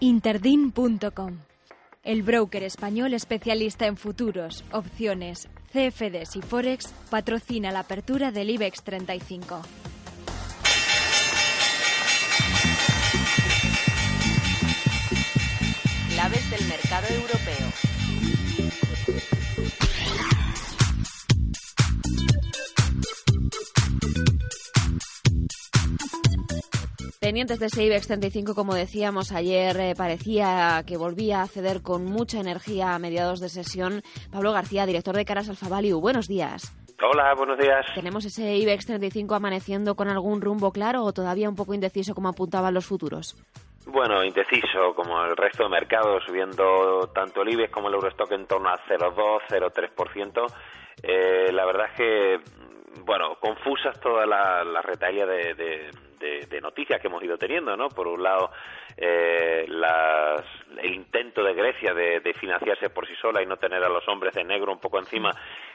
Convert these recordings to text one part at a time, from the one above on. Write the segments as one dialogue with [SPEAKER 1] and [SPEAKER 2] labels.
[SPEAKER 1] Interdin.com el broker español especialista en futuros, opciones, CFDs y Forex patrocina la apertura del IBEX 35.
[SPEAKER 2] Claves del mercado europeo. Pendientes de ese IBEX 35, como decíamos ayer, eh, parecía que volvía a ceder con mucha energía a mediados de sesión. Pablo García, director de Caras Alfa Value, buenos días.
[SPEAKER 3] Hola, buenos días.
[SPEAKER 2] ¿Tenemos ese IBEX 35 amaneciendo con algún rumbo claro o todavía un poco indeciso como apuntaban los futuros?
[SPEAKER 3] Bueno, indeciso, como el resto de mercados, subiendo tanto el IBEX como el Eurostock en torno a 0,2, 0,3%. Eh, la verdad es que, bueno, confusas toda la, la de de, noticias que hemos ido teniendo, ¿no? Por un lado, eh, el intento de Grecia de, financiarse por sí sola y no tener a los hombres de negro un poco encima,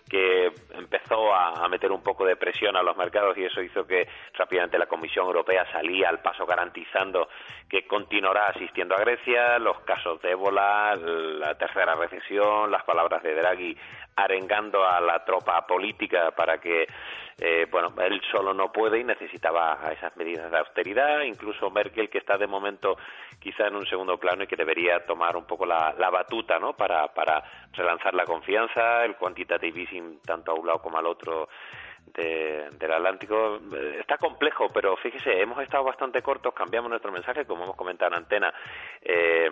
[SPEAKER 3] que empezó a, meter un poco de presión a los mercados y eso hizo que rápidamente la Comisión Europea salía al paso garantizando que continuará asistiendo a Grecia, los casos de ébola, la tercera recesión, las palabras de Draghi arengando a la tropa política para que eh, bueno, él solo no puede y necesitaba esas medidas de austeridad, incluso Merkel, que está de momento quizá en un segundo plano y que debería tomar un poco la, batuta, ¿no? Para, para relanzar la confianza, el quantitative easing tanto a un lado como al otro del Atlántico. Eh, está complejo, pero fíjese, hemos estado bastante cortos, cambiamos nuestro mensaje, como hemos comentado en antena, eh,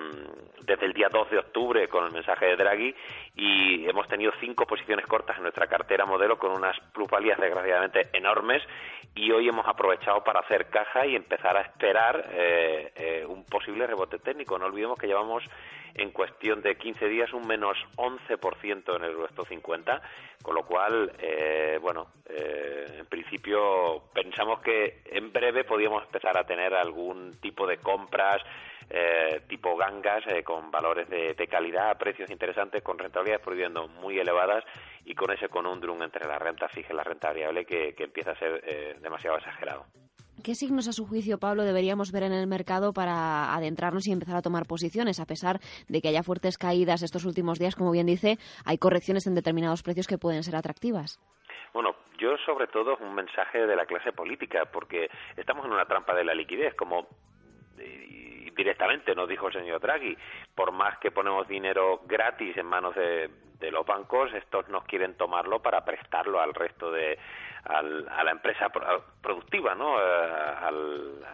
[SPEAKER 3] desde el día 2 de octubre con el mensaje de Draghi y hemos tenido cinco posiciones cortas en nuestra cartera modelo con unas plusvalías desgraciadamente enormes. Y hoy hemos aprovechado para hacer caja y empezar a esperar eh, un posible rebote técnico. No olvidemos que llevamos en cuestión de 15 días un menos 11% en el resto 50, con lo cual, eh, bueno, eh, en principio pensamos que en breve podríamos empezar a tener algún tipo de compras eh, tipo gangas con valores de, calidad a precios interesantes con rentabilidades por muy elevadas y con ese conundrum entre la renta fija y la renta variable que, que empieza a ser demasiado exagerado.
[SPEAKER 2] ¿Qué signos a su juicio, Pablo, deberíamos ver en el mercado para adentrarnos y empezar a tomar posiciones? A pesar de que haya fuertes caídas estos últimos días, como bien dice, hay correcciones en determinados precios que pueden ser atractivas.
[SPEAKER 3] Bueno, yo sobre todo es un mensaje de la clase política, porque estamos en una trampa de la liquidez, como eh, directamente nos dijo el señor Draghi, por más que ponemos dinero gratis en manos de, los bancos, estos nos quieren tomarlo para prestarlo al resto de a la empresa productiva, ¿no? Eh, al,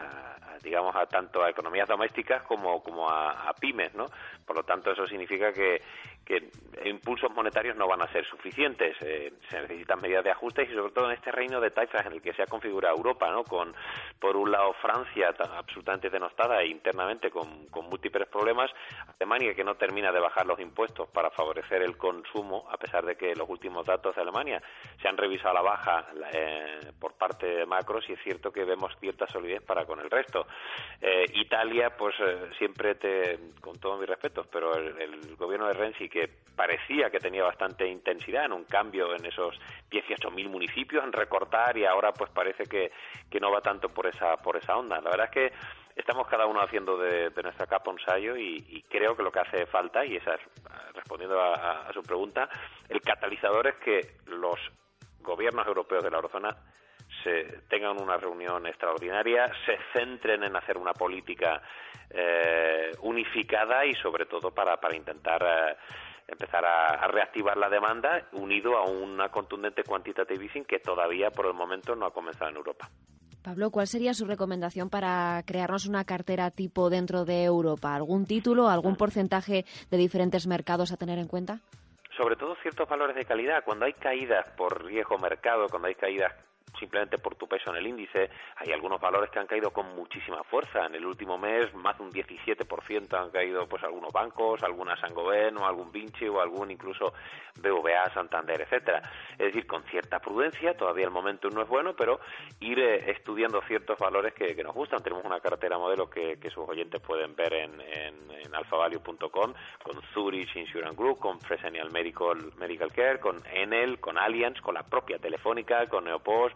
[SPEAKER 3] digamos, a tanto a economías domésticas como, como a, pymes, ¿no? Por lo tanto, eso significa que, que impulsos monetarios no van a ser suficientes. Eh, se necesitan medidas de ajustes y, sobre todo, en este reino de taifas en el que se ha configurado Europa, ¿no? Con, por un lado, Francia absolutamente denostada e internamente con, con múltiples problemas, Alemania que no termina de bajar los impuestos para favorecer el consumo, a pesar de que los últimos datos de Alemania se han revisado a la baja eh, por parte de Macros y es cierto que vemos cierta solidez para con el resto. Eh, Italia, pues eh, siempre te, con todos mis respetos, pero el, gobierno de Renzi, que parecía que tenía bastante intensidad en un cambio en esos 18.000 municipios, en recortar y ahora pues parece que, que no va tanto por esa, por esa onda. La verdad es que estamos cada uno haciendo de, nuestra capa un sallo y, creo que lo que hace falta, y esa es, respondiendo a, su pregunta, el catalizador es que los gobiernos europeos de la eurozona se tengan una reunión extraordinaria, se centren en hacer una política eh, unificada y sobre todo para, para intentar eh, empezar a, reactivar la demanda unido a una contundente quantitative easing que todavía por el momento no ha comenzado en Europa.
[SPEAKER 2] Pablo, ¿cuál sería su recomendación para crearnos una cartera tipo dentro de Europa? ¿Algún título, algún porcentaje de diferentes mercados a tener en cuenta?
[SPEAKER 3] Sobre todo ciertos valores de calidad. Cuando hay caídas por riesgo mercado, cuando hay caídas simplemente por tu peso en el índice. Hay algunos valores que han caído con muchísima fuerza. En el último mes, más de un 17% han caído pues algunos bancos, alguna Sangoven o algún Vinci o algún incluso BVA, Santander, etcétera. Es decir, con cierta prudencia, todavía el momento no es bueno, pero ir estudiando ciertos valores que, nos gustan. Tenemos una cartera modelo que, sus oyentes pueden ver en, en, en con Zurich Insurance Group, con Fresenial Medical, Medical Care, con Enel, con Allianz, con la propia Telefónica, con Neopost,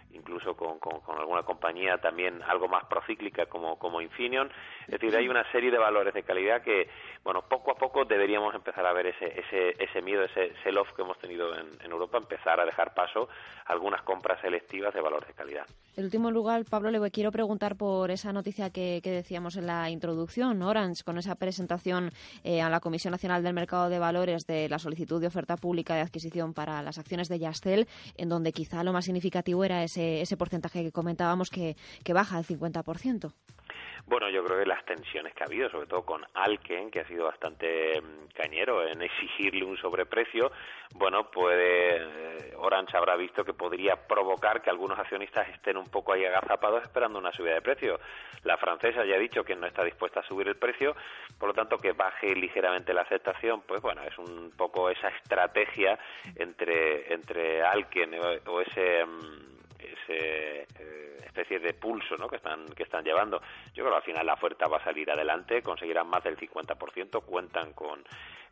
[SPEAKER 3] incluso con, con, alguna compañía también algo más procíclica como, como Infineon. Es decir, hay una serie de valores de calidad que, bueno, poco a poco deberíamos empezar a ver ese, ese, ese miedo, ese sell-off que hemos tenido en, en, Europa, empezar a dejar paso a algunas compras selectivas de valores de calidad.
[SPEAKER 2] En último lugar, Pablo, le quiero preguntar por esa noticia que, que decíamos en la introducción, Orange, con esa presentación eh, a la Comisión Nacional del Mercado de Valores de la solicitud de oferta pública de adquisición para las acciones de Yastel, en donde quizá lo más significativo era ese ese, porcentaje que comentábamos que, baja al 50%.
[SPEAKER 3] Bueno, yo creo que las tensiones que ha habido, sobre todo con Alken, que ha sido bastante mm, cañero en exigirle un sobreprecio, bueno, puede eh, Orange habrá visto que podría provocar que algunos accionistas estén un poco ahí agazapados esperando una subida de precio. La francesa ya ha dicho que no está dispuesta a subir el precio, por lo tanto que baje ligeramente la aceptación, pues bueno, es un poco esa estrategia entre entre Alken o ese mm, ese eh, especie de pulso ¿no? que están que están llevando. Yo creo que al final la oferta va a salir adelante, conseguirán más del 50%, cuentan con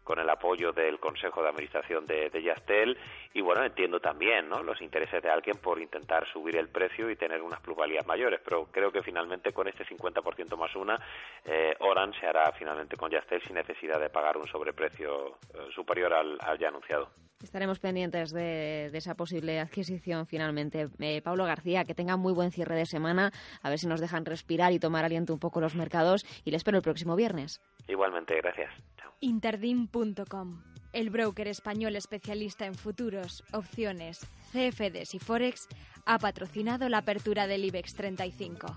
[SPEAKER 3] con el apoyo del Consejo de Administración de, de Yastel y bueno, entiendo también ¿no? los intereses de alguien por intentar subir el precio y tener unas plusvalías mayores, pero creo que finalmente con este 50% más una, eh, Orange se hará finalmente con Yastel sin necesidad de pagar un sobreprecio eh, superior al, ya anunciado.
[SPEAKER 2] Estaremos pendientes de, esa posible adquisición finalmente. Eh, Pablo García, que tenga muy buen cierre de semana, a ver si nos dejan respirar y tomar aliento un poco los mercados y le espero el próximo viernes.
[SPEAKER 3] Igualmente, gracias.
[SPEAKER 1] Interdim.com, el broker español especialista en futuros, opciones, CFDs y Forex, ha patrocinado la apertura del IBEX 35.